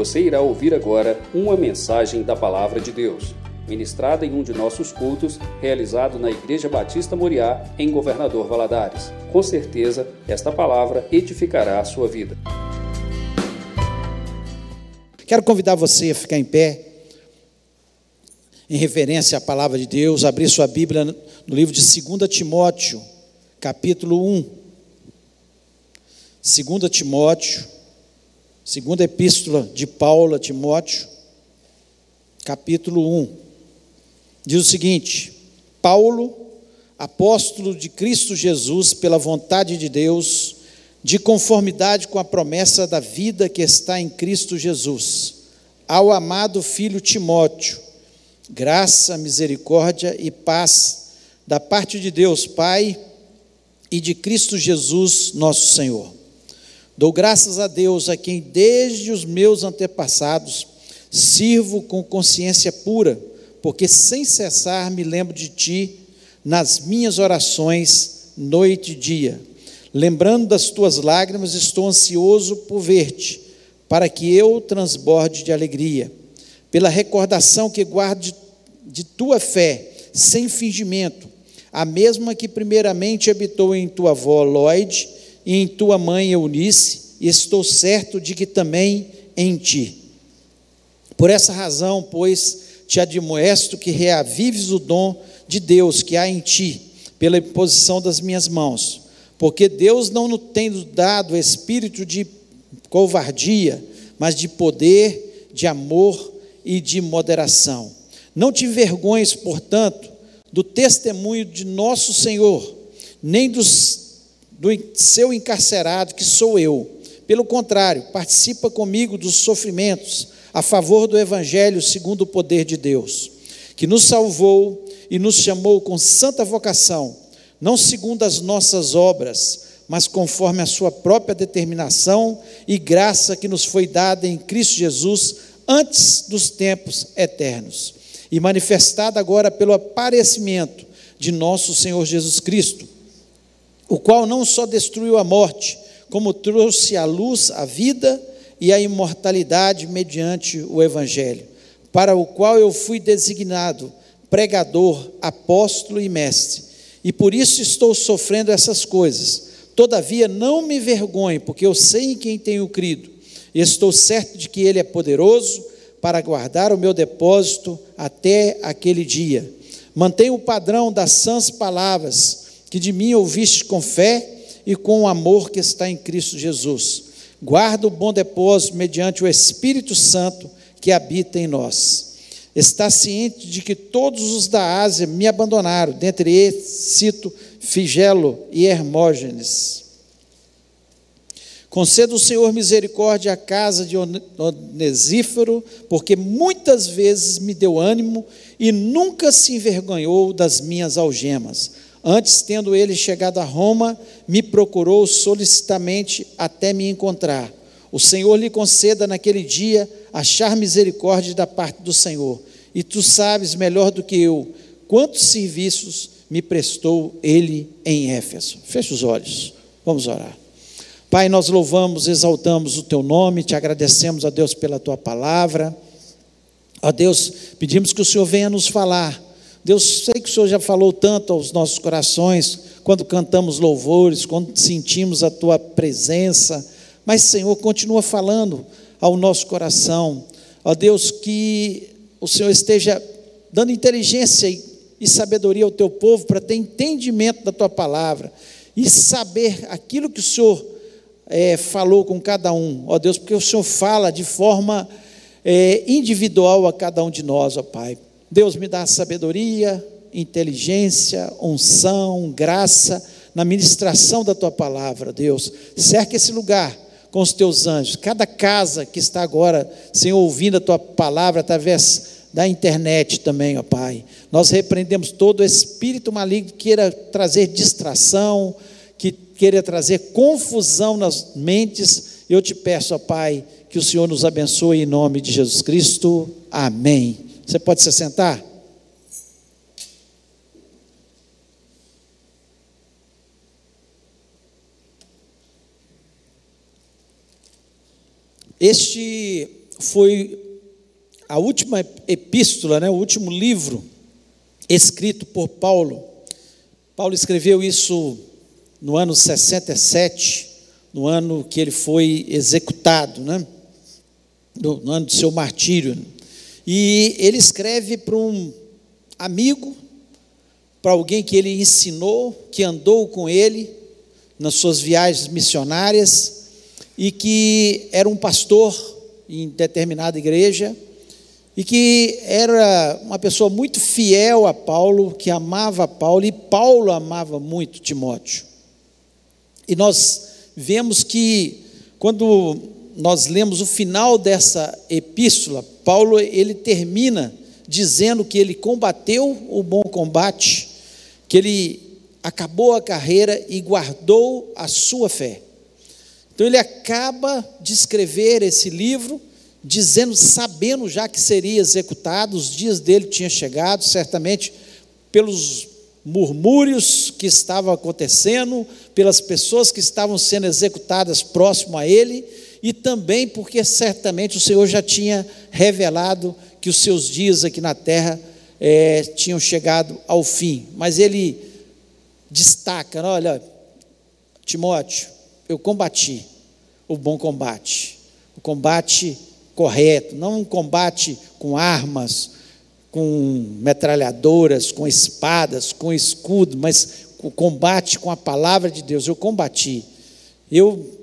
Você irá ouvir agora uma mensagem da Palavra de Deus, ministrada em um de nossos cultos, realizado na Igreja Batista Moriá, em Governador Valadares. Com certeza, esta palavra edificará a sua vida. Quero convidar você a ficar em pé, em referência à palavra de Deus, abrir sua Bíblia no livro de 2 Timóteo, capítulo 1. 2 Timóteo, segunda epístola de Paulo a Timóteo, capítulo 1. Diz o seguinte: Paulo, apóstolo de Cristo Jesus, pela vontade de Deus, de conformidade com a promessa da vida que está em Cristo Jesus, ao amado filho Timóteo, graça, misericórdia e paz da parte de Deus Pai e de Cristo Jesus, nosso Senhor. Dou graças a Deus a quem desde os meus antepassados sirvo com consciência pura, porque sem cessar me lembro de ti nas minhas orações, noite e dia. Lembrando das tuas lágrimas, estou ansioso por ver-te, para que eu transborde de alegria. Pela recordação que guardo de, de tua fé, sem fingimento, a mesma que primeiramente habitou em tua avó Lloyd e em tua mãe Eunice, e estou certo de que também em ti. Por essa razão, pois, te admoesto que reavives o dom de Deus que há em ti, pela imposição das minhas mãos, porque Deus não nos tem dado espírito de covardia, mas de poder, de amor e de moderação. Não te envergonhes, portanto, do testemunho de nosso Senhor, nem dos, do seu encarcerado, que sou eu. Pelo contrário, participa comigo dos sofrimentos a favor do Evangelho segundo o poder de Deus, que nos salvou e nos chamou com santa vocação, não segundo as nossas obras, mas conforme a sua própria determinação e graça que nos foi dada em Cristo Jesus antes dos tempos eternos e manifestada agora pelo aparecimento de nosso Senhor Jesus Cristo, o qual não só destruiu a morte, como trouxe à luz a vida e a imortalidade mediante o Evangelho, para o qual eu fui designado pregador, apóstolo e mestre, e por isso estou sofrendo essas coisas. Todavia, não me vergonhe, porque eu sei em quem tenho crido, e estou certo de que Ele é poderoso para guardar o meu depósito até aquele dia. Mantenha o padrão das sãs palavras que de mim ouviste com fé e com o amor que está em Cristo Jesus. Guarda o bom depósito mediante o Espírito Santo que habita em nós. Está ciente de que todos os da Ásia me abandonaram, dentre eles cito Figelo e Hermógenes. Conceda o Senhor misericórdia à casa de Onesífero, porque muitas vezes me deu ânimo e nunca se envergonhou das minhas algemas. Antes, tendo ele chegado a Roma, me procurou solicitamente até me encontrar. O Senhor lhe conceda naquele dia achar misericórdia da parte do Senhor. E tu sabes melhor do que eu quantos serviços me prestou ele em Éfeso. Feche os olhos, vamos orar. Pai, nós louvamos, exaltamos o teu nome, te agradecemos, a Deus, pela tua palavra. Ó Deus, pedimos que o Senhor venha nos falar. Deus, sei que o Senhor já falou tanto aos nossos corações, quando cantamos louvores, quando sentimos a tua presença, mas, Senhor, continua falando ao nosso coração. Ó Deus, que o Senhor esteja dando inteligência e sabedoria ao teu povo para ter entendimento da tua palavra e saber aquilo que o Senhor é, falou com cada um, ó Deus, porque o Senhor fala de forma é, individual a cada um de nós, ó Pai. Deus me dá sabedoria, inteligência, unção, graça na ministração da tua palavra, Deus. Cerca esse lugar com os teus anjos, cada casa que está agora, Senhor, ouvindo a tua palavra através da internet também, ó Pai. Nós repreendemos todo espírito maligno que queira trazer distração, que queira trazer confusão nas mentes, eu te peço, ó Pai, que o Senhor nos abençoe em nome de Jesus Cristo. Amém. Você pode se sentar? Este foi a última epístola, né, o último livro escrito por Paulo. Paulo escreveu isso no ano 67, no ano que ele foi executado, né? no, no ano do seu martírio. E ele escreve para um amigo, para alguém que ele ensinou, que andou com ele nas suas viagens missionárias e que era um pastor em determinada igreja e que era uma pessoa muito fiel a Paulo, que amava Paulo e Paulo amava muito Timóteo. E nós vemos que quando nós lemos o final dessa epístola, Paulo ele termina dizendo que ele combateu o bom combate, que ele acabou a carreira e guardou a sua fé. Então ele acaba de escrever esse livro, dizendo, sabendo já que seria executado, os dias dele tinham chegado, certamente pelos murmúrios que estavam acontecendo, pelas pessoas que estavam sendo executadas próximo a ele, e também porque certamente o Senhor já tinha revelado que os seus dias aqui na terra é, tinham chegado ao fim. Mas ele destaca: olha, Timóteo, eu combati o bom combate, o combate correto, não um combate com armas, com metralhadoras, com espadas, com escudo, mas o combate com a palavra de Deus. Eu combati, eu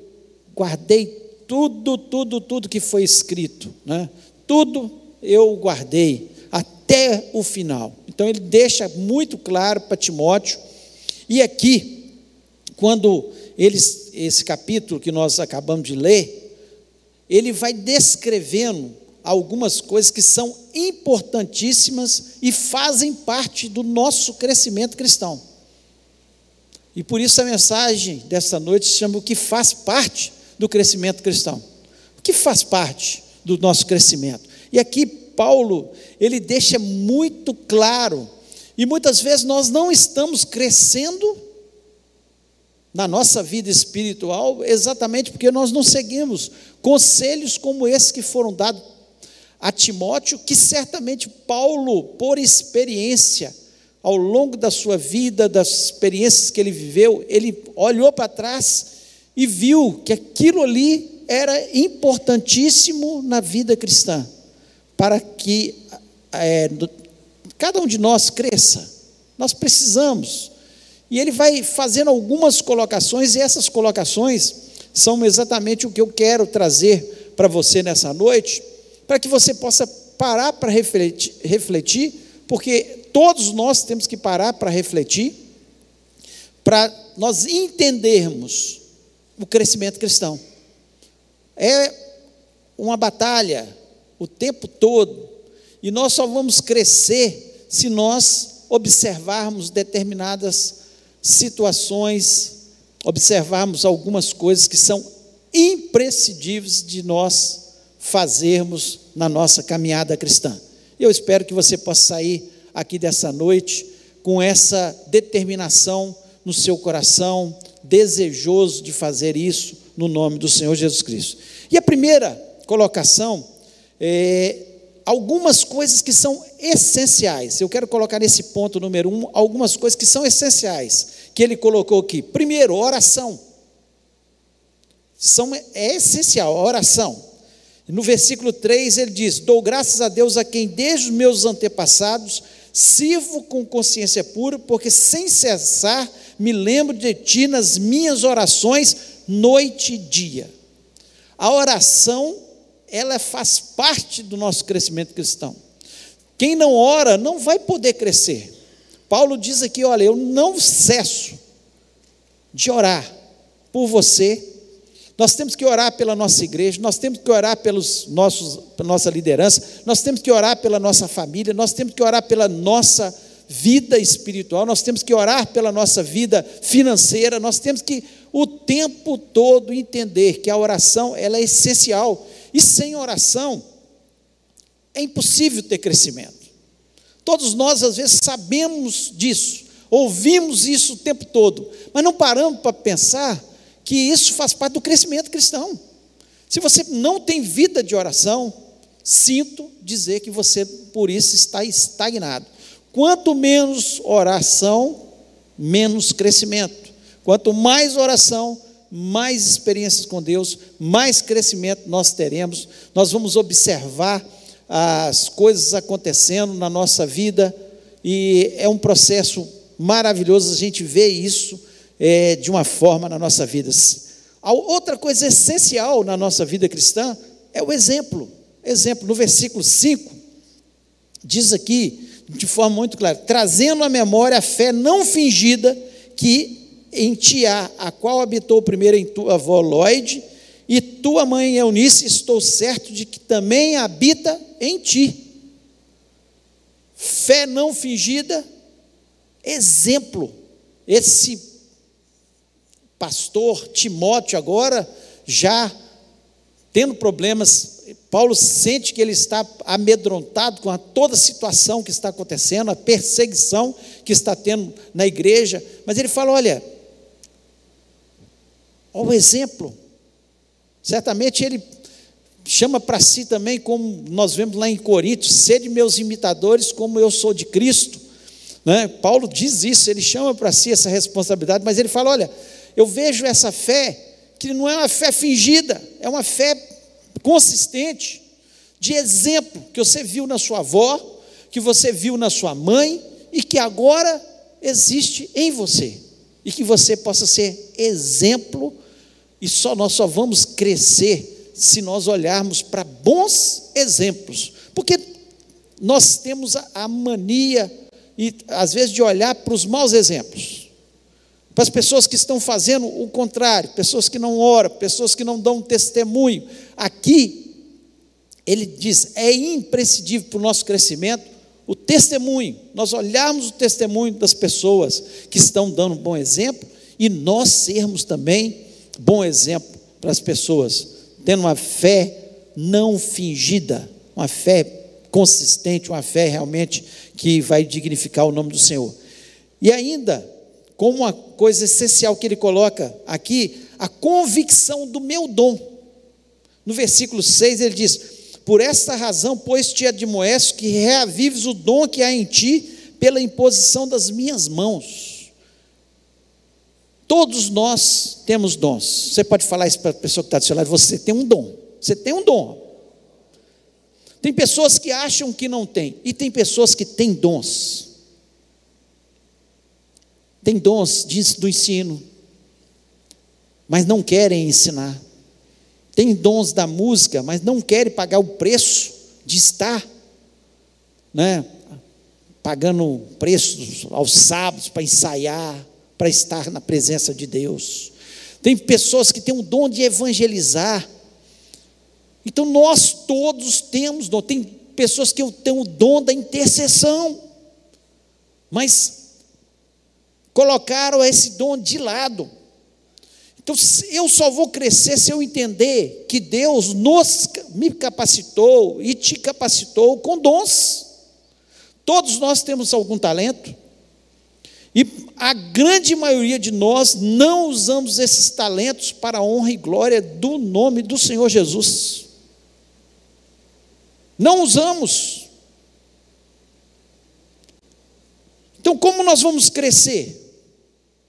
guardei tudo, tudo, tudo que foi escrito, né? tudo eu guardei até o final. Então ele deixa muito claro para Timóteo, e aqui, quando eles, esse capítulo que nós acabamos de ler, ele vai descrevendo algumas coisas que são importantíssimas e fazem parte do nosso crescimento cristão. E por isso a mensagem dessa noite se chama o que faz parte do crescimento cristão. O que faz parte do nosso crescimento? E aqui Paulo, ele deixa muito claro, e muitas vezes nós não estamos crescendo na nossa vida espiritual exatamente porque nós não seguimos conselhos como esses que foram dados a Timóteo, que certamente Paulo, por experiência, ao longo da sua vida, das experiências que ele viveu, ele olhou para trás e viu que aquilo ali era importantíssimo na vida cristã, para que é, cada um de nós cresça. Nós precisamos. E ele vai fazendo algumas colocações, e essas colocações são exatamente o que eu quero trazer para você nessa noite, para que você possa parar para refletir, refletir, porque todos nós temos que parar para refletir, para nós entendermos o crescimento cristão. É uma batalha o tempo todo, e nós só vamos crescer se nós observarmos determinadas situações, observarmos algumas coisas que são imprescindíveis de nós fazermos na nossa caminhada cristã. Eu espero que você possa sair aqui dessa noite com essa determinação no seu coração, desejoso de fazer isso no nome do Senhor Jesus Cristo. E a primeira colocação é algumas coisas que são essenciais. Eu quero colocar nesse ponto número um algumas coisas que são essenciais que ele colocou aqui. Primeiro, oração. São, é essencial a oração. No versículo 3 ele diz: Dou graças a Deus a quem desde os meus antepassados sirvo com consciência pura, porque sem cessar me lembro de ti nas minhas orações, noite e dia. A oração, ela faz parte do nosso crescimento cristão. Quem não ora não vai poder crescer. Paulo diz aqui: olha, eu não cesso de orar por você. Nós temos que orar pela nossa igreja, nós temos que orar pelos nossos, pela nossa liderança, nós temos que orar pela nossa família, nós temos que orar pela nossa vida espiritual, nós temos que orar pela nossa vida financeira, nós temos que o tempo todo entender que a oração ela é essencial. E sem oração é impossível ter crescimento. Todos nós às vezes sabemos disso, ouvimos isso o tempo todo, mas não paramos para pensar que isso faz parte do crescimento cristão. Se você não tem vida de oração, sinto dizer que você por isso está estagnado. Quanto menos oração, menos crescimento. Quanto mais oração, mais experiências com Deus, mais crescimento nós teremos. Nós vamos observar as coisas acontecendo na nossa vida e é um processo maravilhoso a gente ver isso é, de uma forma na nossa vida. A outra coisa essencial na nossa vida cristã é o exemplo. Exemplo, no versículo 5, diz aqui, de forma muito clara, trazendo à memória a fé não fingida que em ti há, a qual habitou primeiro em tua avó Lloyd, e tua mãe Eunice, estou certo de que também habita em ti. Fé não fingida, exemplo. Esse pastor Timóteo agora já tendo problemas, Paulo sente que ele está amedrontado com a toda a situação que está acontecendo, a perseguição que está tendo na igreja, mas ele fala: olha, olha o exemplo. Certamente ele chama para si também, como nós vemos lá em Coríntios, sede meus imitadores, como eu sou de Cristo. Né? Paulo diz isso, ele chama para si essa responsabilidade, mas ele fala: olha, eu vejo essa fé que não é uma fé fingida, é uma fé consistente, de exemplo, que você viu na sua avó, que você viu na sua mãe e que agora existe em você. E que você possa ser exemplo, e só nós só vamos crescer se nós olharmos para bons exemplos. Porque nós temos a mania, e às vezes, de olhar para os maus exemplos para as pessoas que estão fazendo o contrário, pessoas que não oram, pessoas que não dão testemunho. Aqui, ele diz: é imprescindível para o nosso crescimento o testemunho. Nós olharmos o testemunho das pessoas que estão dando um bom exemplo e nós sermos também bom exemplo para as pessoas, tendo uma fé não fingida, uma fé consistente, uma fé realmente que vai dignificar o nome do Senhor. E ainda, como uma coisa essencial que ele coloca aqui, a convicção do meu dom. No versículo 6 ele diz: Por esta razão, pois te admoesto que reavives o dom que há em ti pela imposição das minhas mãos. Todos nós temos dons. Você pode falar isso para a pessoa que está do seu lado: você tem um dom. Você tem um dom. Tem pessoas que acham que não tem, e tem pessoas que têm dons têm dons do ensino, mas não querem ensinar. Tem dons da música, mas não querem pagar o preço de estar, né, pagando preços aos sábados para ensaiar, para estar na presença de Deus. Tem pessoas que têm o dom de evangelizar. Então nós todos temos dom. Tem pessoas que têm o dom da intercessão. Mas colocaram esse dom de lado. Então, eu só vou crescer se eu entender que Deus nos, me capacitou e te capacitou com dons. Todos nós temos algum talento. E a grande maioria de nós não usamos esses talentos para a honra e glória do nome do Senhor Jesus. Não usamos. Então, como nós vamos crescer?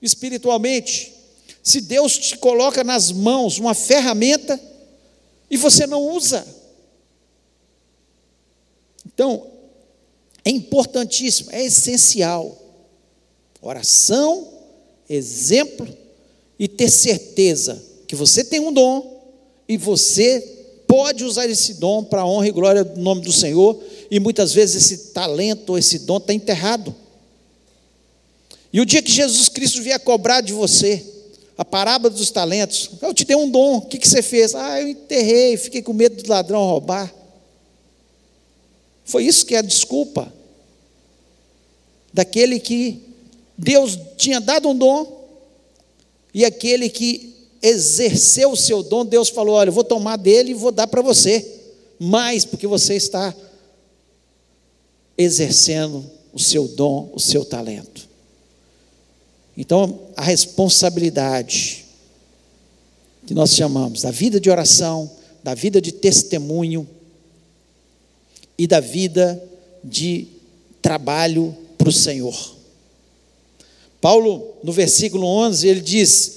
Espiritualmente, se Deus te coloca nas mãos uma ferramenta e você não usa. Então, é importantíssimo, é essencial. Oração, exemplo e ter certeza que você tem um dom e você pode usar esse dom para a honra e glória do nome do Senhor, e muitas vezes esse talento, esse dom está enterrado. E o dia que Jesus Cristo vier cobrar de você, a parábola dos talentos, eu te dei um dom, o que, que você fez? Ah, eu enterrei, fiquei com medo do ladrão roubar. Foi isso que é a desculpa daquele que Deus tinha dado um dom, e aquele que exerceu o seu dom, Deus falou: Olha, eu vou tomar dele e vou dar para você, mais porque você está exercendo o seu dom, o seu talento. Então, a responsabilidade que nós chamamos da vida de oração, da vida de testemunho, e da vida de trabalho para o Senhor. Paulo, no versículo 11, ele diz,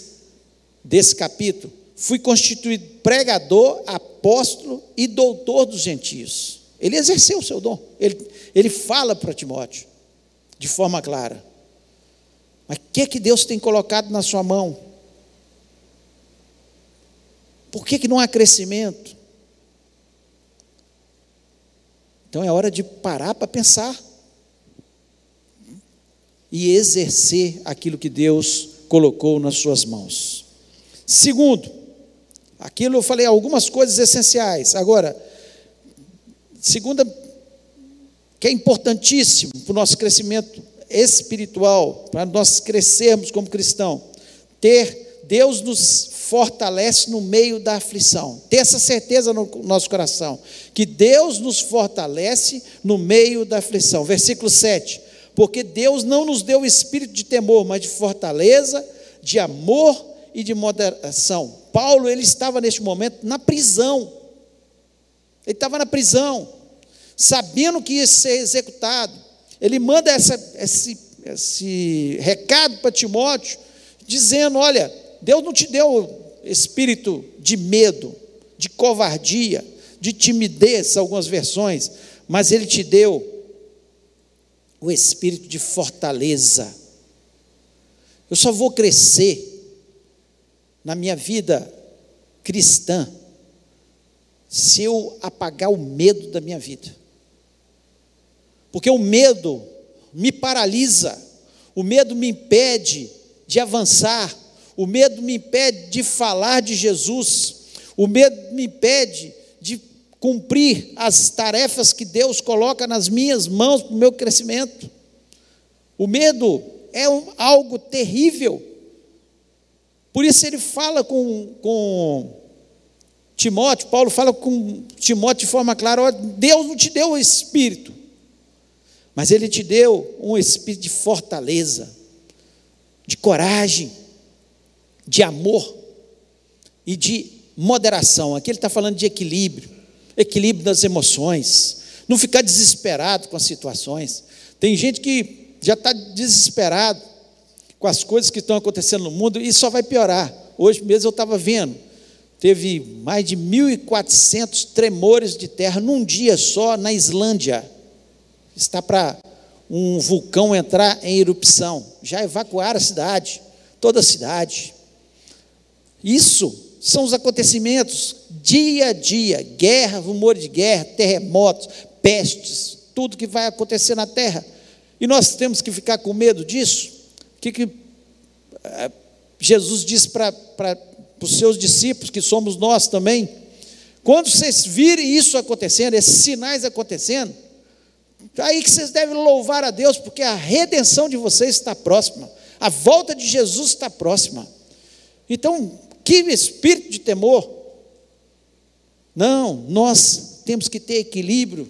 desse capítulo, fui constituído pregador, apóstolo e doutor dos gentios. Ele exerceu o seu dom, ele, ele fala para Timóteo, de forma clara. Mas o que, que Deus tem colocado na sua mão? Por que, que não há crescimento? Então é hora de parar para pensar e exercer aquilo que Deus colocou nas suas mãos. Segundo, aquilo eu falei algumas coisas essenciais. Agora, segunda, que é importantíssimo para o nosso crescimento espiritual, para nós crescermos como cristão, ter Deus nos fortalece no meio da aflição. Ter essa certeza no nosso coração, que Deus nos fortalece no meio da aflição. Versículo 7 porque Deus não nos deu o espírito de temor, mas de fortaleza, de amor e de moderação. Paulo, ele estava neste momento na prisão. Ele estava na prisão, sabendo que ia ser executado. Ele manda essa, esse, esse recado para Timóteo, dizendo: Olha, Deus não te deu espírito de medo, de covardia, de timidez, algumas versões, mas Ele te deu o espírito de fortaleza. Eu só vou crescer na minha vida cristã se eu apagar o medo da minha vida. Porque o medo me paralisa, o medo me impede de avançar, o medo me impede de falar de Jesus, o medo me impede de cumprir as tarefas que Deus coloca nas minhas mãos para o meu crescimento. O medo é um, algo terrível. Por isso ele fala com, com Timóteo, Paulo fala com Timóteo de forma clara: Deus não te deu o espírito, mas ele te deu um espírito de fortaleza, de coragem, de amor e de moderação. Aqui ele está falando de equilíbrio equilíbrio das emoções, não ficar desesperado com as situações. Tem gente que já está desesperado com as coisas que estão acontecendo no mundo e só vai piorar. Hoje mesmo eu estava vendo, teve mais de 1.400 tremores de terra num dia só na Islândia. Está para um vulcão entrar em erupção. Já evacuaram a cidade, toda a cidade. Isso são os acontecimentos dia a dia: guerra, rumores de guerra, terremotos, pestes, tudo que vai acontecer na terra. E nós temos que ficar com medo disso? O que, que é, Jesus disse para os seus discípulos, que somos nós também? Quando vocês virem isso acontecendo, esses sinais acontecendo, aí que vocês devem louvar a Deus, porque a redenção de vocês está próxima, a volta de Jesus está próxima. Então, que espírito de temor. Não, nós temos que ter equilíbrio,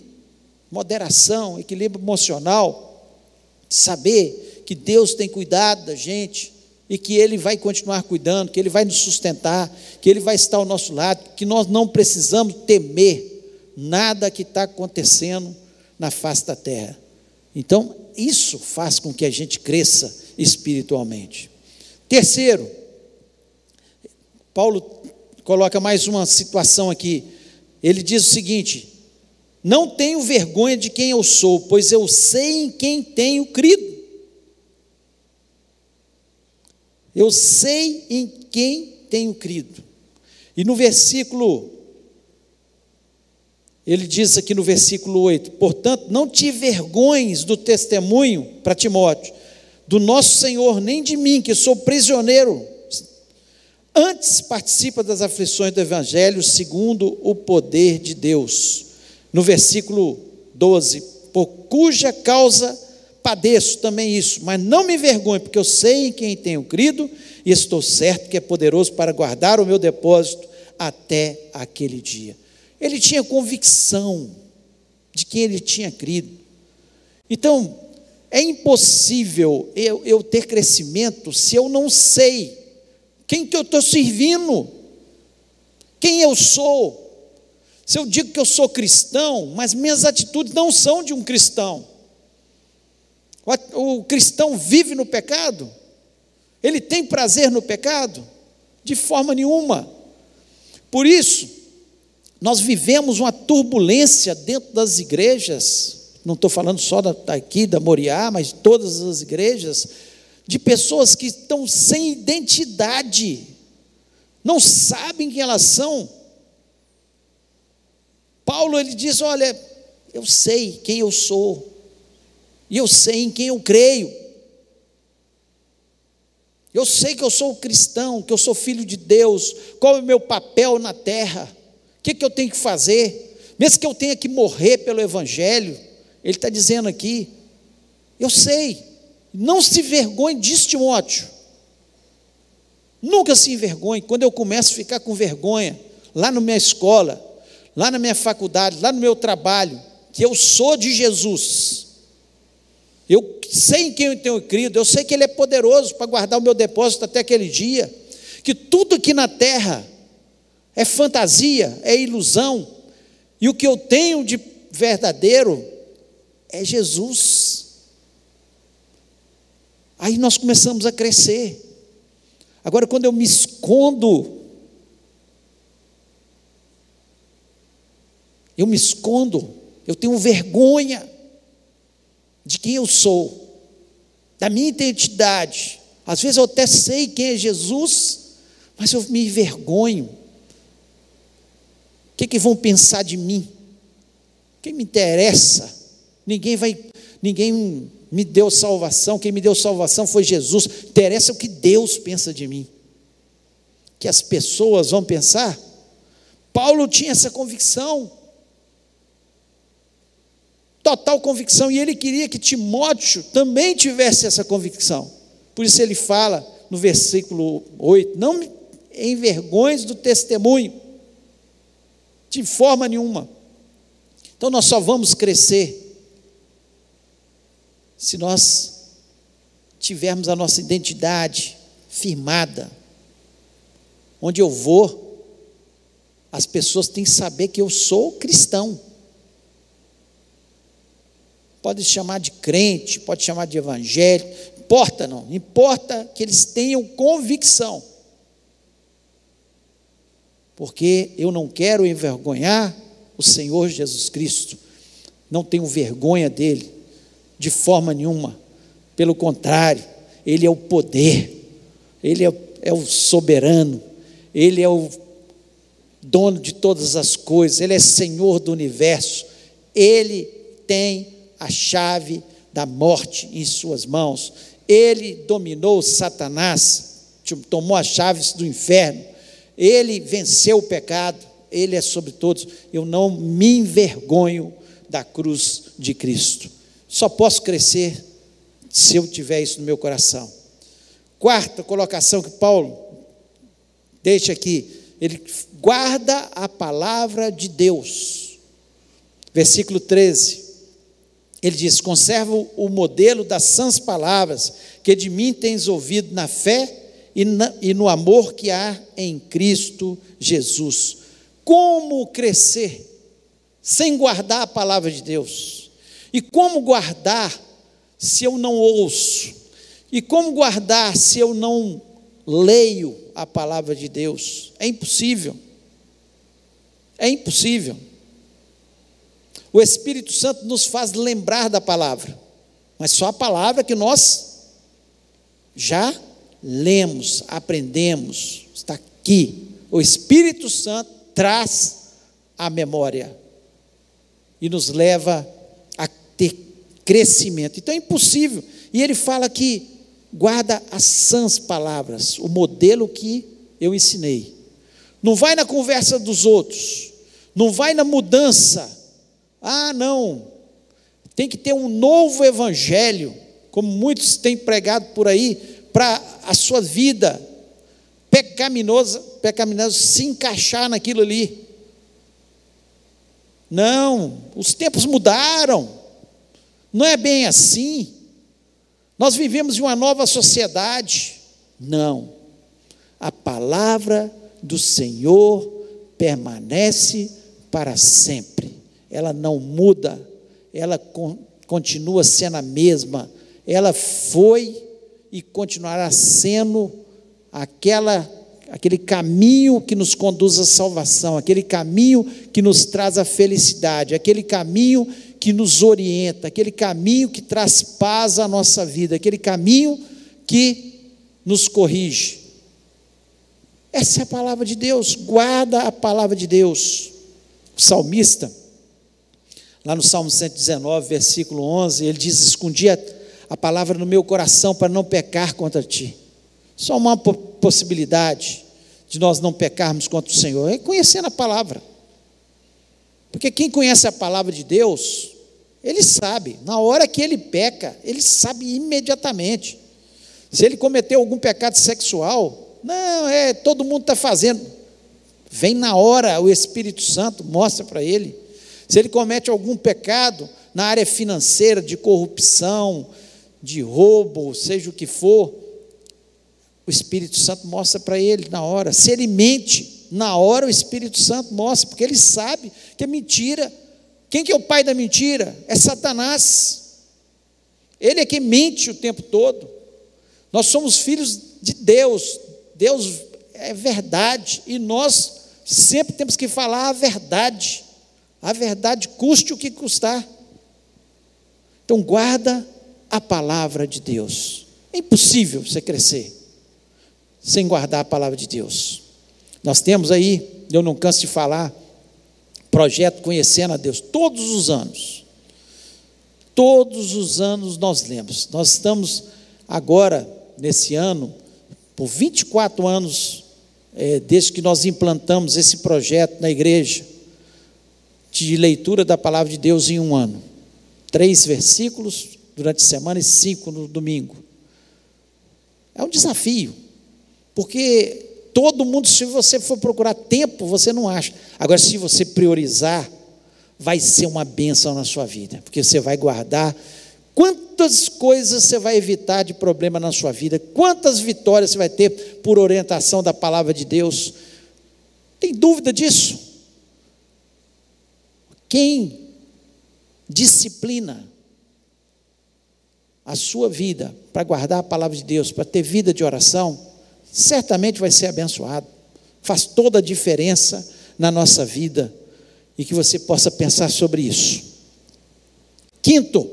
moderação, equilíbrio emocional, saber que Deus tem cuidado da gente e que Ele vai continuar cuidando, que Ele vai nos sustentar, que Ele vai estar ao nosso lado, que nós não precisamos temer nada que está acontecendo na face da terra. Então, isso faz com que a gente cresça espiritualmente. Terceiro, Paulo coloca mais uma situação aqui. Ele diz o seguinte: Não tenho vergonha de quem eu sou, pois eu sei em quem tenho crido. Eu sei em quem tenho crido. E no versículo, ele diz aqui no versículo 8: Portanto, não te vergonhes do testemunho para Timóteo, do nosso Senhor, nem de mim, que sou prisioneiro Antes participa das aflições do Evangelho segundo o poder de Deus. No versículo 12: Por cuja causa padeço também isso, mas não me envergonho, porque eu sei em quem tenho crido e estou certo que é poderoso para guardar o meu depósito até aquele dia. Ele tinha convicção de que ele tinha crido. Então, é impossível eu, eu ter crescimento se eu não sei quem que eu estou servindo, quem eu sou. Se eu digo que eu sou cristão, mas minhas atitudes não são de um cristão. O, o cristão vive no pecado? Ele tem prazer no pecado? De forma nenhuma. Por isso, nós vivemos uma turbulência dentro das igrejas, não estou falando só daqui, da Moriá, mas todas as igrejas, de pessoas que estão sem identidade, não sabem quem elas são. Paulo ele diz: Olha, eu sei quem eu sou, e eu sei em quem eu creio. Eu sei que eu sou cristão, que eu sou filho de Deus, qual é o meu papel na terra, o que, que eu tenho que fazer, mesmo que eu tenha que morrer pelo Evangelho, ele está dizendo aqui, eu sei, não se vergonhe disso, Timóteo, nunca se envergonhe, quando eu começo a ficar com vergonha, lá na minha escola, lá na minha faculdade, lá no meu trabalho, que eu sou de Jesus, eu sei em quem eu tenho crido, eu sei que Ele é poderoso para guardar o meu depósito até aquele dia, que tudo aqui na terra é fantasia, é ilusão, e o que eu tenho de verdadeiro é Jesus. Aí nós começamos a crescer. Agora, quando eu me escondo, eu me escondo, eu tenho vergonha de quem eu sou, da minha identidade. Às vezes eu até sei quem é Jesus, mas eu me envergonho. O que, que vão pensar de mim? Quem me interessa? Ninguém vai, ninguém me deu salvação. Quem me deu salvação foi Jesus. Interessa o que Deus pensa de mim. Que as pessoas vão pensar. Paulo tinha essa convicção total convicção, e ele queria que Timóteo também tivesse essa convicção. Por isso ele fala no versículo 8: Não envergonhes do testemunho, de forma nenhuma. Então nós só vamos crescer se nós tivermos a nossa identidade firmada. Onde eu vou, as pessoas têm que saber que eu sou cristão. Pode chamar de crente, pode chamar de evangelho, importa não, importa que eles tenham convicção. Porque eu não quero envergonhar o Senhor Jesus Cristo, não tenho vergonha dele, de forma nenhuma, pelo contrário, ele é o poder, ele é, é o soberano, ele é o dono de todas as coisas, ele é Senhor do universo, ele tem a chave da morte em suas mãos. Ele dominou Satanás, tomou as chaves do inferno. Ele venceu o pecado, ele é sobre todos. Eu não me envergonho da cruz de Cristo. Só posso crescer se eu tiver isso no meu coração. Quarta colocação que Paulo deixa aqui, ele guarda a palavra de Deus. Versículo 13. Ele diz: conserva o modelo das sãs palavras que de mim tens ouvido na fé e, na, e no amor que há em Cristo Jesus. Como crescer sem guardar a palavra de Deus? E como guardar se eu não ouço? E como guardar se eu não leio a palavra de Deus? É impossível. É impossível. O Espírito Santo nos faz lembrar da palavra, mas só a palavra que nós já lemos, aprendemos, está aqui. O Espírito Santo traz a memória e nos leva a ter crescimento. Então é impossível. E ele fala que guarda as sãs palavras, o modelo que eu ensinei. Não vai na conversa dos outros, não vai na mudança ah, não, tem que ter um novo evangelho, como muitos têm pregado por aí, para a sua vida pecaminosa, pecaminosa se encaixar naquilo ali. Não, os tempos mudaram, não é bem assim. Nós vivemos em uma nova sociedade. Não, a palavra do Senhor permanece para sempre. Ela não muda, ela con continua sendo a mesma. Ela foi e continuará sendo aquela aquele caminho que nos conduz à salvação, aquele caminho que nos traz a felicidade, aquele caminho que nos orienta, aquele caminho que traz paz à nossa vida, aquele caminho que nos corrige. Essa é a palavra de Deus, guarda a palavra de Deus. O salmista, lá no Salmo 119, versículo 11, ele diz: Escondi a palavra no meu coração para não pecar contra ti. Só uma possibilidade de nós não pecarmos contra o Senhor é conhecendo a palavra. Porque quem conhece a palavra de Deus, ele sabe, na hora que ele peca, ele sabe imediatamente. Se ele cometeu algum pecado sexual, não, é, todo mundo está fazendo. Vem na hora o Espírito Santo, mostra para ele. Se ele comete algum pecado na área financeira, de corrupção, de roubo, seja o que for, o Espírito Santo mostra para ele na hora. Se ele mente, na hora o Espírito Santo mostra, porque ele sabe que é mentira. Quem que é o pai da mentira? É Satanás. Ele é quem mente o tempo todo. Nós somos filhos de Deus. Deus é verdade e nós sempre temos que falar a verdade. A verdade custe o que custar. Então guarda a palavra de Deus. É impossível você crescer sem guardar a palavra de Deus. Nós temos aí, eu não canso de falar, projeto Conhecendo a Deus, todos os anos. Todos os anos nós lemos. Nós estamos agora, nesse ano, por 24 anos, é, desde que nós implantamos esse projeto na igreja, de leitura da palavra de Deus em um ano. Três versículos durante a semana e cinco no domingo. É um desafio. Porque todo mundo, se você for procurar tempo, você não acha. Agora, se você priorizar, vai ser uma bênção na sua vida, porque você vai guardar. Quantas coisas você vai evitar de problema na sua vida? Quantas vitórias você vai ter por orientação da palavra de Deus? Tem dúvida disso? Quem disciplina a sua vida para guardar a palavra de Deus, para ter vida de oração, certamente vai ser abençoado. Faz toda a diferença na nossa vida e que você possa pensar sobre isso. Quinto,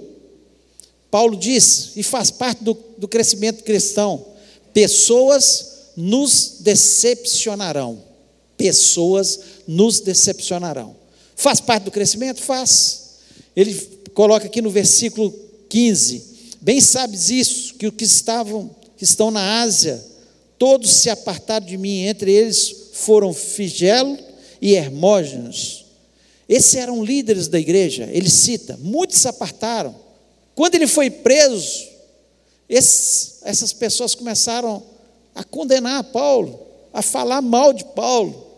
Paulo diz, e faz parte do, do crescimento cristão: pessoas nos decepcionarão. Pessoas nos decepcionarão. Faz parte do crescimento? Faz. Ele coloca aqui no versículo 15: Bem sabes isso, que os que estavam, que estão na Ásia, Todos se apartaram de mim, entre eles foram Figelo e Hermógenes. Esses eram líderes da igreja, ele cita, muitos se apartaram. Quando ele foi preso, esses, essas pessoas começaram a condenar Paulo, a falar mal de Paulo.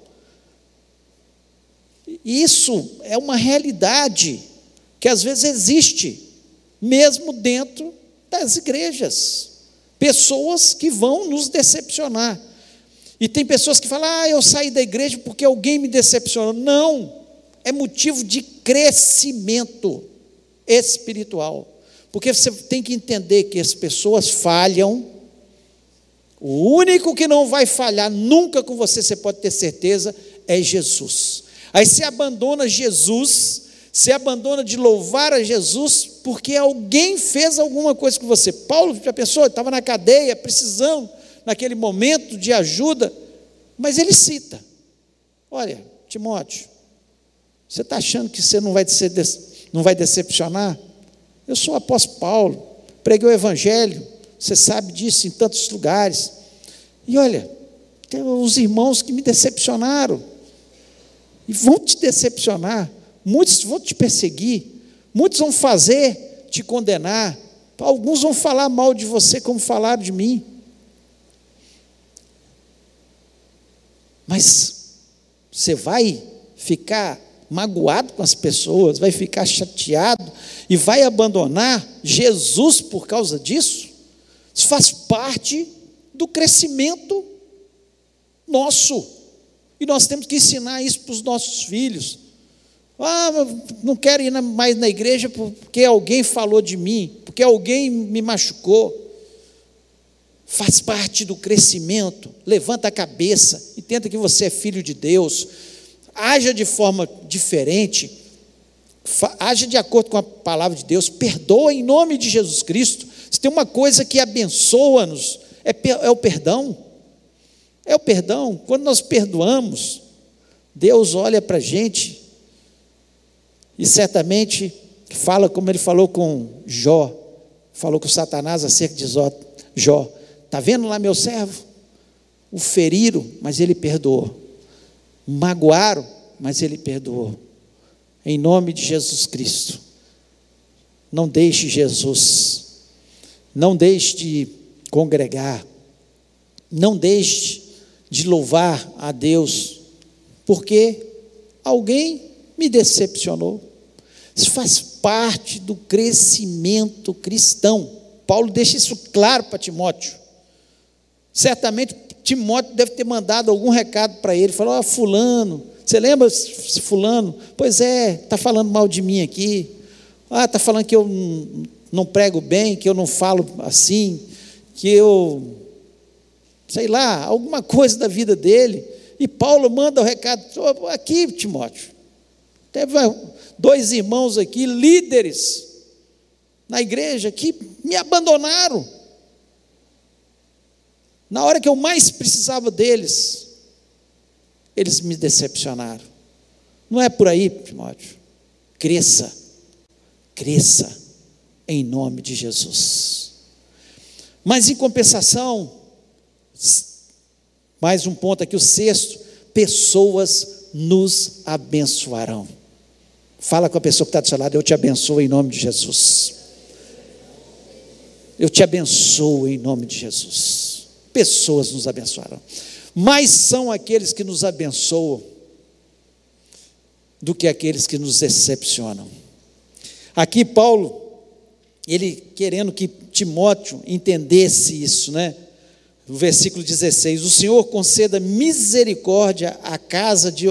Isso é uma realidade que às vezes existe, mesmo dentro das igrejas pessoas que vão nos decepcionar. E tem pessoas que falam: ah, eu saí da igreja porque alguém me decepcionou. Não, é motivo de crescimento espiritual. Porque você tem que entender que as pessoas falham. O único que não vai falhar nunca com você, você pode ter certeza, é Jesus. Aí você abandona Jesus, se abandona de louvar a Jesus porque alguém fez alguma coisa com você. Paulo já pensou, estava na cadeia, precisando, naquele momento de ajuda, mas ele cita: Olha, Timóteo, você está achando que você não vai, ser, não vai decepcionar? Eu sou o apóstolo Paulo, preguei o Evangelho, você sabe disso em tantos lugares. E olha, tem os irmãos que me decepcionaram, e vão te decepcionar muitos vão te perseguir, muitos vão fazer te condenar, alguns vão falar mal de você como falaram de mim. Mas você vai ficar magoado com as pessoas, vai ficar chateado e vai abandonar Jesus por causa disso? Isso faz parte do crescimento nosso. E nós temos que ensinar isso para os nossos filhos. Ah, não quero ir mais na igreja porque alguém falou de mim, porque alguém me machucou. Faz parte do crescimento. Levanta a cabeça, entenda que você é filho de Deus. Haja de forma diferente. Haja de acordo com a palavra de Deus. Perdoa em nome de Jesus Cristo. Se tem uma coisa que abençoa-nos, é, é o perdão. É o perdão. Quando nós perdoamos, Deus olha para a gente e certamente fala como ele falou com Jó, falou com Satanás acerca de Jó. Está vendo lá meu servo? O feriram, mas ele perdoou. Magoaram, mas ele perdoou. Em nome de Jesus Cristo. Não deixe Jesus. Não deixe de congregar. Não deixe de louvar a Deus, porque alguém me decepcionou. Isso faz parte do crescimento cristão. Paulo deixa isso claro para Timóteo. Certamente Timóteo deve ter mandado algum recado para ele, falou: ah, fulano, você lembra fulano? Pois é, está falando mal de mim aqui. Ah, está falando que eu não prego bem, que eu não falo assim, que eu sei lá, alguma coisa da vida dele. E Paulo manda o recado aqui, Timóteo. Teve dois irmãos aqui, líderes na igreja, que me abandonaram. Na hora que eu mais precisava deles, eles me decepcionaram. Não é por aí, Timóteo. Cresça, cresça, em nome de Jesus. Mas em compensação, mais um ponto aqui, o sexto: pessoas nos abençoarão. Fala com a pessoa que está do seu lado, eu te abençoo em nome de Jesus. Eu te abençoo em nome de Jesus. Pessoas nos abençoarão. Mais são aqueles que nos abençoam do que aqueles que nos decepcionam. Aqui Paulo, ele querendo que Timóteo entendesse isso, né? no versículo 16: O Senhor conceda misericórdia à casa de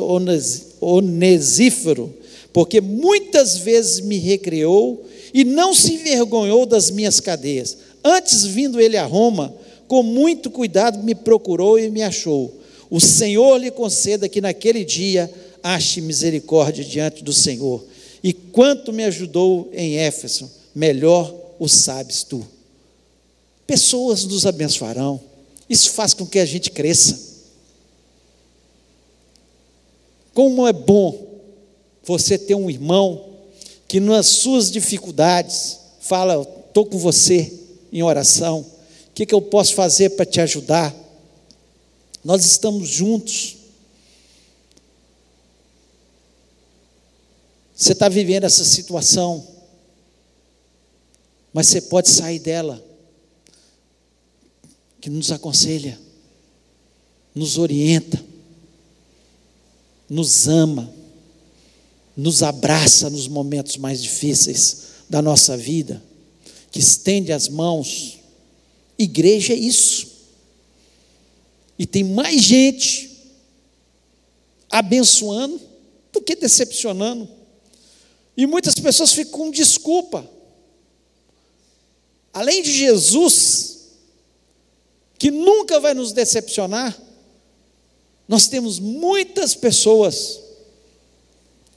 Onesífero, porque muitas vezes me recriou e não se envergonhou das minhas cadeias. Antes, vindo ele a Roma, com muito cuidado me procurou e me achou. O Senhor lhe conceda que naquele dia ache misericórdia diante do Senhor. E quanto me ajudou em Éfeso, melhor o sabes tu. Pessoas nos abençoarão isso faz com que a gente cresça. Como é bom você ter um irmão que nas suas dificuldades fala: estou com você em oração, o que, que eu posso fazer para te ajudar? Nós estamos juntos. Você está vivendo essa situação, mas você pode sair dela que nos aconselha, nos orienta, nos ama, nos abraça nos momentos mais difíceis da nossa vida, que estende as mãos. Igreja é isso. E tem mais gente abençoando do que decepcionando. E muitas pessoas ficam com desculpa. Além de Jesus, que nunca vai nos decepcionar, nós temos muitas pessoas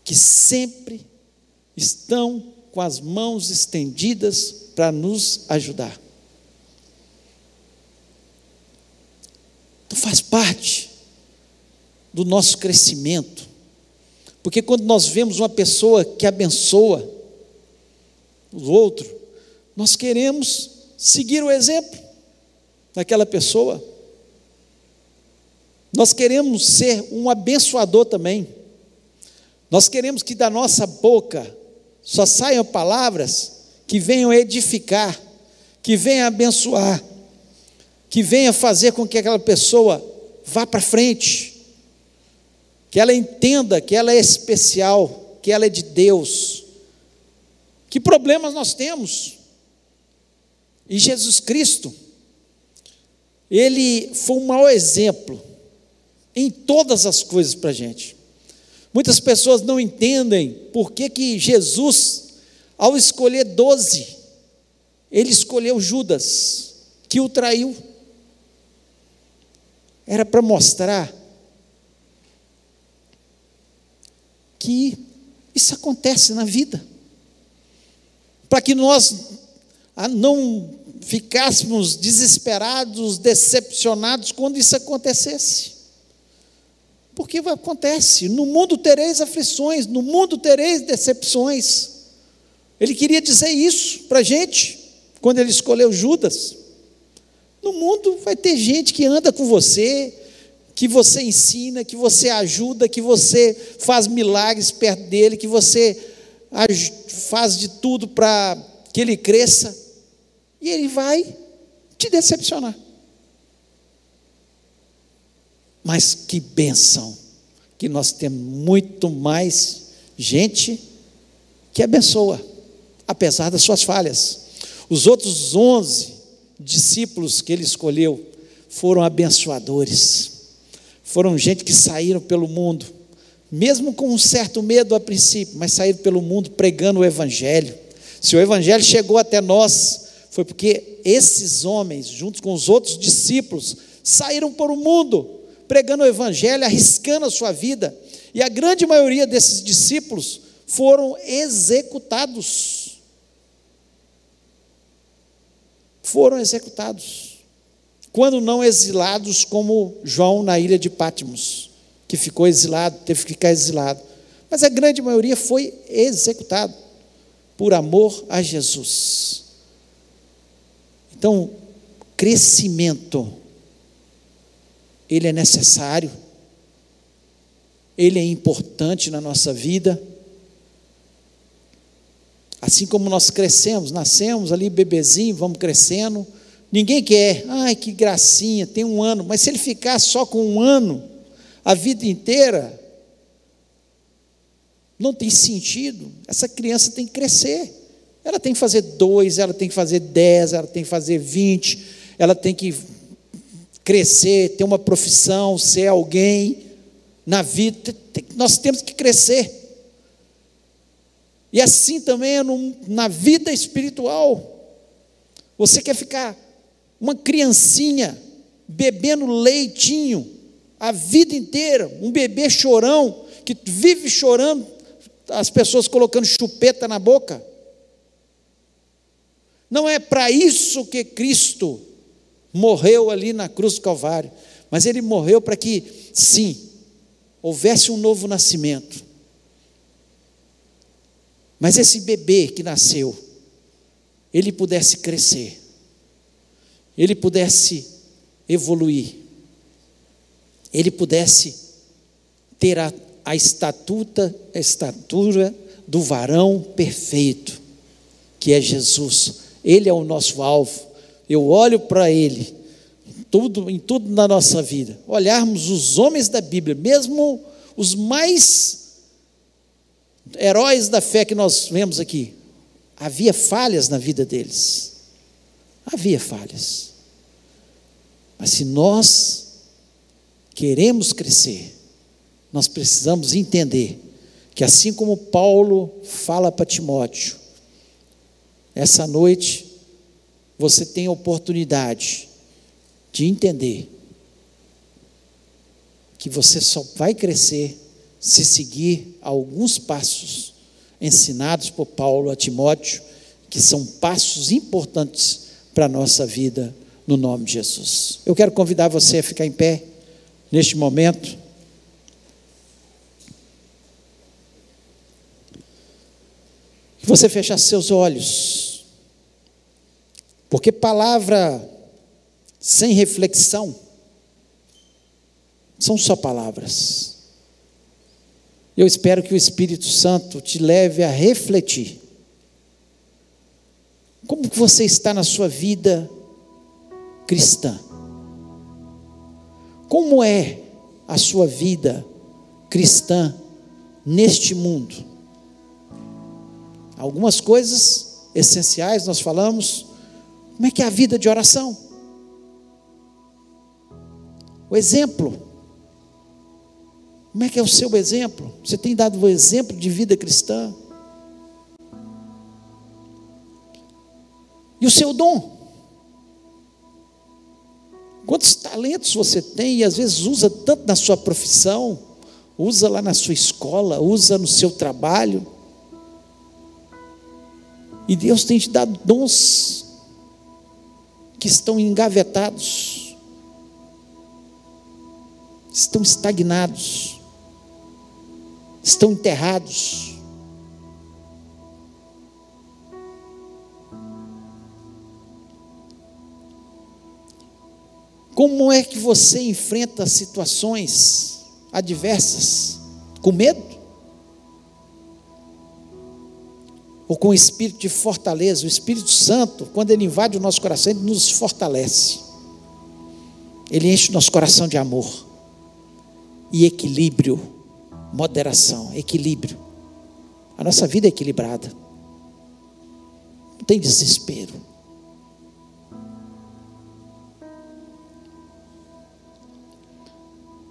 que sempre estão com as mãos estendidas para nos ajudar. Então faz parte do nosso crescimento. Porque quando nós vemos uma pessoa que abençoa o outro, nós queremos seguir o exemplo naquela pessoa. Nós queremos ser um abençoador também. Nós queremos que da nossa boca só saiam palavras que venham edificar, que venham abençoar, que venham fazer com que aquela pessoa vá para frente, que ela entenda que ela é especial, que ela é de Deus. Que problemas nós temos? E Jesus Cristo, ele foi um mau exemplo em todas as coisas para a gente. Muitas pessoas não entendem por que, que Jesus, ao escolher doze, ele escolheu Judas, que o traiu. Era para mostrar que isso acontece na vida. Para que nós não ficássemos desesperados, decepcionados quando isso acontecesse. Porque acontece, no mundo tereis aflições, no mundo tereis decepções. Ele queria dizer isso para a gente, quando ele escolheu Judas. No mundo vai ter gente que anda com você, que você ensina, que você ajuda, que você faz milagres perto dele, que você faz de tudo para que ele cresça, e ele vai te decepcionar. Mas que benção que nós temos muito mais gente que abençoa, apesar das suas falhas. Os outros onze discípulos que ele escolheu foram abençoadores, foram gente que saíram pelo mundo, mesmo com um certo medo a princípio, mas saíram pelo mundo pregando o Evangelho. Se o Evangelho chegou até nós, foi porque esses homens, junto com os outros discípulos, saíram por o mundo pregando o Evangelho, arriscando a sua vida, e a grande maioria desses discípulos foram executados. Foram executados. Quando não exilados, como João na ilha de Patmos, que ficou exilado, teve que ficar exilado. Mas a grande maioria foi executado por amor a Jesus. Então, crescimento ele é necessário, ele é importante na nossa vida. Assim como nós crescemos, nascemos ali bebezinho, vamos crescendo. Ninguém quer, ai que gracinha, tem um ano, mas se ele ficar só com um ano, a vida inteira, não tem sentido. Essa criança tem que crescer. Ela tem que fazer dois, ela tem que fazer dez, ela tem que fazer vinte, ela tem que crescer, ter uma profissão, ser alguém na vida, nós temos que crescer. E assim também é no, na vida espiritual. Você quer ficar uma criancinha bebendo leitinho a vida inteira, um bebê chorão, que vive chorando, as pessoas colocando chupeta na boca. Não é para isso que Cristo morreu ali na cruz do Calvário, mas ele morreu para que, sim, houvesse um novo nascimento. Mas esse bebê que nasceu, ele pudesse crescer, ele pudesse evoluir, ele pudesse ter a, a estatuta, a estatura do varão perfeito, que é Jesus. Ele é o nosso alvo eu olho para Ele, tudo, em tudo na nossa vida, olharmos os homens da Bíblia, mesmo os mais heróis da fé que nós vemos aqui, havia falhas na vida deles. Havia falhas. Mas se nós queremos crescer, nós precisamos entender que assim como Paulo fala para Timóteo, essa noite você tem a oportunidade de entender que você só vai crescer se seguir alguns passos ensinados por Paulo a Timóteo, que são passos importantes para a nossa vida, no nome de Jesus. Eu quero convidar você a ficar em pé neste momento. Você fechasse seus olhos. Porque palavra sem reflexão são só palavras. Eu espero que o Espírito Santo te leve a refletir. Como que você está na sua vida cristã? Como é a sua vida cristã neste mundo? Algumas coisas essenciais nós falamos, como é que é a vida de oração? O exemplo. Como é que é o seu exemplo? Você tem dado o exemplo de vida cristã? E o seu dom? Quantos talentos você tem e às vezes usa tanto na sua profissão, usa lá na sua escola, usa no seu trabalho. E Deus tem te dado dons que estão engavetados, estão estagnados, estão enterrados. Como é que você enfrenta situações adversas? Com medo? Ou com espírito de fortaleza? O Espírito Santo, quando ele invade o nosso coração, ele nos fortalece. Ele enche o nosso coração de amor e equilíbrio, moderação, equilíbrio. A nossa vida é equilibrada. Não tem desespero.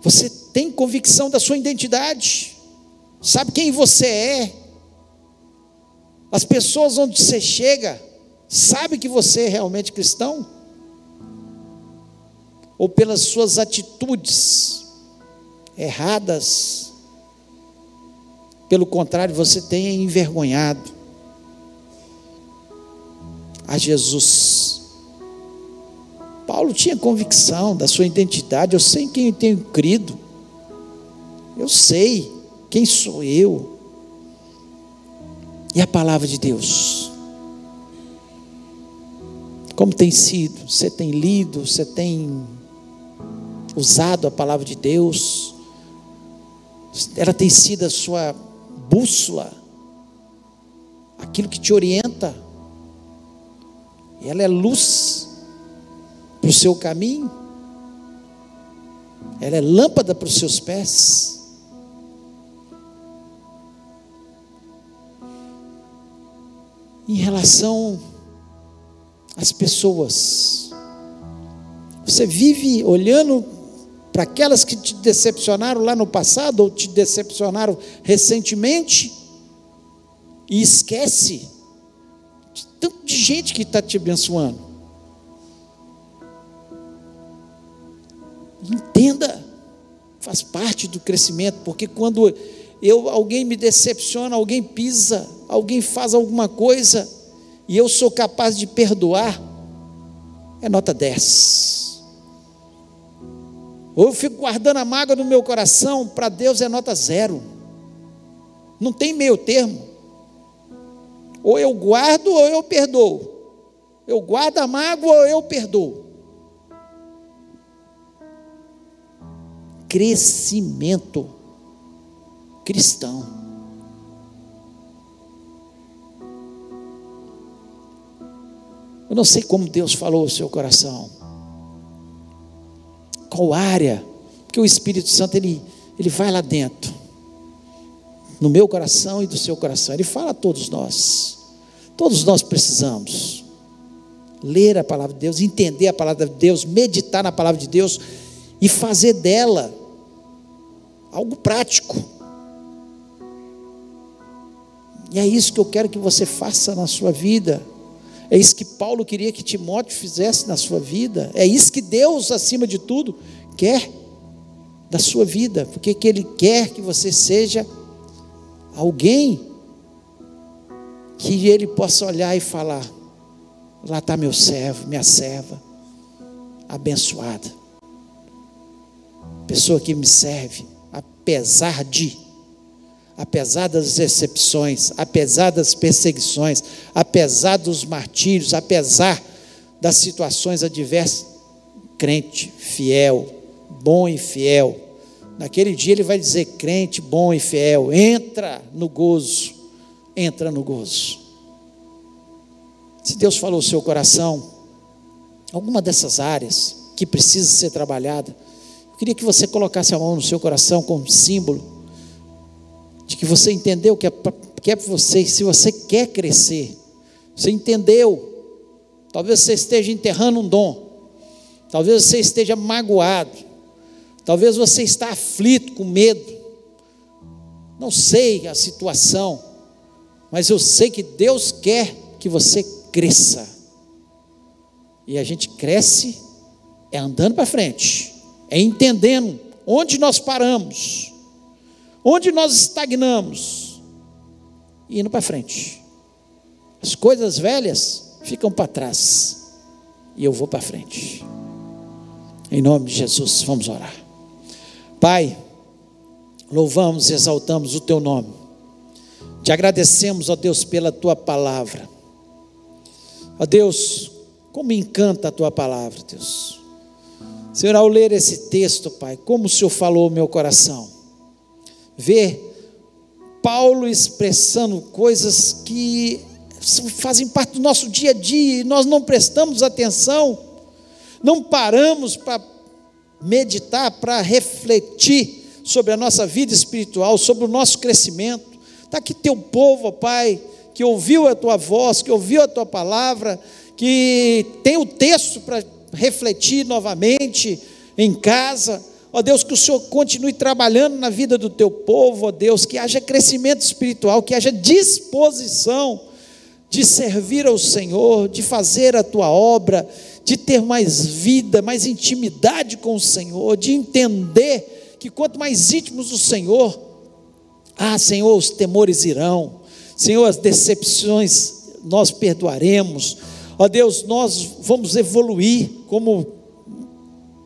Você tem convicção da sua identidade, sabe quem você é. As pessoas onde você chega, sabe que você é realmente cristão? Ou pelas suas atitudes erradas, pelo contrário, você tem envergonhado a Jesus. Paulo tinha convicção da sua identidade. Eu sei em quem eu tenho crido. Eu sei quem sou eu. E a palavra de Deus? Como tem sido? Você tem lido? Você tem usado a palavra de Deus? Ela tem sido a sua bússola, aquilo que te orienta. Ela é luz para o seu caminho, ela é lâmpada para os seus pés. Em relação às pessoas, você vive olhando para aquelas que te decepcionaram lá no passado ou te decepcionaram recentemente e esquece de tanto de gente que está te abençoando. Entenda, faz parte do crescimento, porque quando eu alguém me decepciona, alguém pisa, alguém faz alguma coisa e eu sou capaz de perdoar, é nota 10. Ou eu fico guardando a mágoa no meu coração, para Deus é nota zero. Não tem meio termo. Ou eu guardo ou eu perdoo. Eu guardo a mágoa ou eu perdoo. crescimento cristão. Eu não sei como Deus falou o seu coração. Qual área? Porque o Espírito Santo ele, ele vai lá dentro. No meu coração e do seu coração. Ele fala a todos nós. Todos nós precisamos ler a palavra de Deus, entender a palavra de Deus, meditar na palavra de Deus e fazer dela algo prático. E é isso que eu quero que você faça na sua vida. É isso que Paulo queria que Timóteo fizesse na sua vida. É isso que Deus, acima de tudo, quer da sua vida. Porque que Ele quer que você seja alguém que Ele possa olhar e falar: lá está meu servo, minha serva, abençoada. Pessoa que me serve, apesar de, apesar das decepções, apesar das perseguições, apesar dos martírios, apesar das situações adversas, crente fiel, bom e fiel. Naquele dia ele vai dizer: crente bom e fiel, entra no gozo, entra no gozo. Se Deus falou o seu coração, alguma dessas áreas que precisa ser trabalhada, Queria que você colocasse a mão no seu coração como símbolo de que você entendeu que é para é você, se você quer crescer, você entendeu. Talvez você esteja enterrando um dom, talvez você esteja magoado, talvez você está aflito, com medo, não sei a situação, mas eu sei que Deus quer que você cresça. E a gente cresce é andando para frente, é entendendo onde nós paramos, onde nós estagnamos, indo para frente. As coisas velhas ficam para trás, e eu vou para frente. Em nome de Jesus, vamos orar. Pai, louvamos e exaltamos o teu nome. Te agradecemos, ó Deus, pela tua palavra. Ó Deus, como encanta a tua palavra, Deus. Senhor, ao ler esse texto, Pai, como o Senhor falou ao meu coração. Ver Paulo expressando coisas que fazem parte do nosso dia a dia e nós não prestamos atenção, não paramos para meditar, para refletir sobre a nossa vida espiritual, sobre o nosso crescimento. Está aqui teu povo, ó Pai, que ouviu a tua voz, que ouviu a tua palavra, que tem o texto para refletir novamente em casa. Ó Deus, que o Senhor continue trabalhando na vida do teu povo, ó Deus, que haja crescimento espiritual, que haja disposição de servir ao Senhor, de fazer a tua obra, de ter mais vida, mais intimidade com o Senhor, de entender que quanto mais íntimos do Senhor, ah, Senhor, os temores irão, Senhor, as decepções nós perdoaremos, ó Deus, nós vamos evoluir como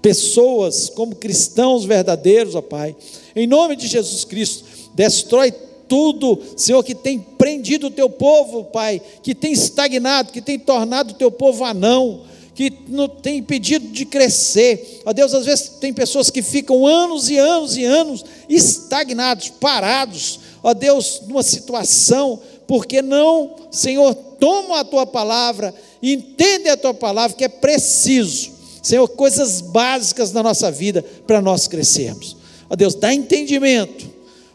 pessoas, como cristãos verdadeiros, ó Pai, em nome de Jesus Cristo, destrói tudo, Senhor, que tem prendido o teu povo, Pai, que tem estagnado, que tem tornado o teu povo anão, que não tem impedido de crescer. Ó Deus, às vezes tem pessoas que ficam anos e anos e anos estagnados, parados. Ó Deus, numa situação, porque não, Senhor, toma a tua palavra, entende a tua palavra, que é preciso, Senhor, coisas básicas na nossa vida para nós crescermos. Ó Deus, dá entendimento.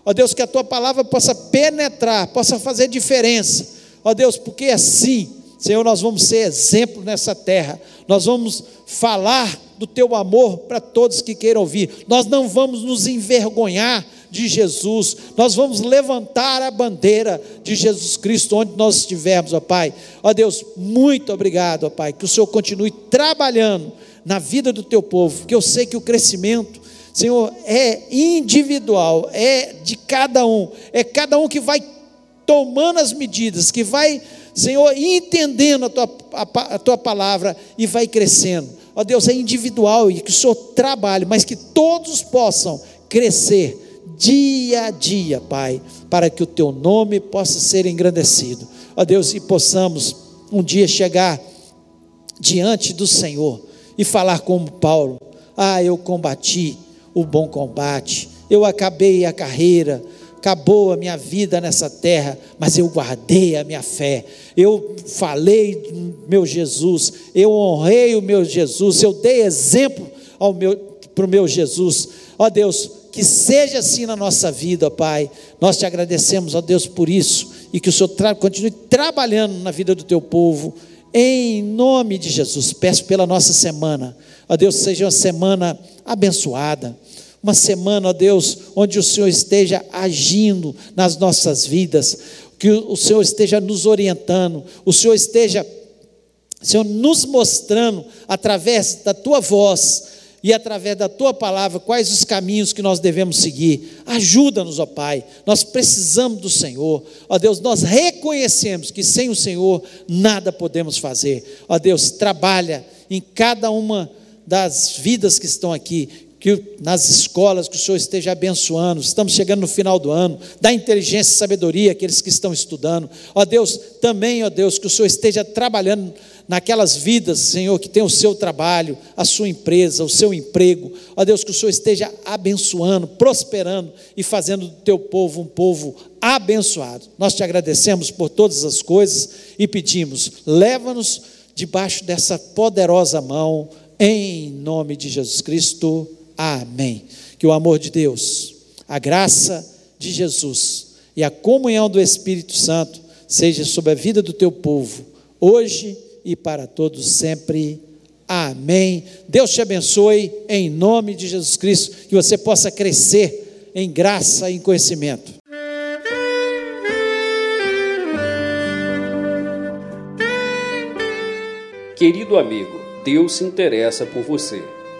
Ó Deus, que a tua palavra possa penetrar, possa fazer diferença. Ó Deus, porque assim Senhor, nós vamos ser exemplo nessa terra, nós vamos falar do teu amor para todos que queiram ouvir, nós não vamos nos envergonhar de Jesus, nós vamos levantar a bandeira de Jesus Cristo onde nós estivermos, ó Pai. Ó Deus, muito obrigado, ó Pai, que o Senhor continue trabalhando na vida do teu povo, que eu sei que o crescimento, Senhor, é individual, é de cada um, é cada um que vai tomando as medidas, que vai Senhor, entendendo a tua, a, a tua palavra e vai crescendo. Ó Deus, é individual e que o Senhor trabalhe, mas que todos possam crescer dia a dia, Pai, para que o teu nome possa ser engrandecido. Ó Deus, e possamos um dia chegar diante do Senhor e falar como Paulo: Ah, eu combati o bom combate, eu acabei a carreira, acabou a minha vida nessa terra, mas eu guardei a minha fé, eu falei do meu Jesus, eu honrei o meu Jesus, eu dei exemplo ao meu, para o meu Jesus, ó Deus, que seja assim na nossa vida, Pai, nós te agradecemos, ó Deus, por isso, e que o Senhor continue trabalhando na vida do teu povo, em nome de Jesus, peço pela nossa semana, ó Deus, seja uma semana abençoada, uma semana, ó Deus, onde o Senhor esteja agindo nas nossas vidas, que o Senhor esteja nos orientando, o Senhor esteja, Senhor, nos mostrando através da tua voz e através da tua palavra quais os caminhos que nós devemos seguir. Ajuda-nos, ó Pai. Nós precisamos do Senhor. Ó Deus, nós reconhecemos que sem o Senhor nada podemos fazer. Ó Deus, trabalha em cada uma das vidas que estão aqui que nas escolas que o Senhor esteja abençoando. Estamos chegando no final do ano. Dá inteligência e sabedoria àqueles que estão estudando. Ó Deus, também, ó Deus, que o Senhor esteja trabalhando naquelas vidas, Senhor, que tem o seu trabalho, a sua empresa, o seu emprego. Ó Deus, que o Senhor esteja abençoando, prosperando e fazendo do teu povo um povo abençoado. Nós te agradecemos por todas as coisas e pedimos, leva-nos debaixo dessa poderosa mão, em nome de Jesus Cristo. Amém. Que o amor de Deus, a graça de Jesus e a comunhão do Espírito Santo seja sobre a vida do teu povo, hoje e para todos sempre. Amém. Deus te abençoe em nome de Jesus Cristo, que você possa crescer em graça e em conhecimento. Querido amigo, Deus se interessa por você.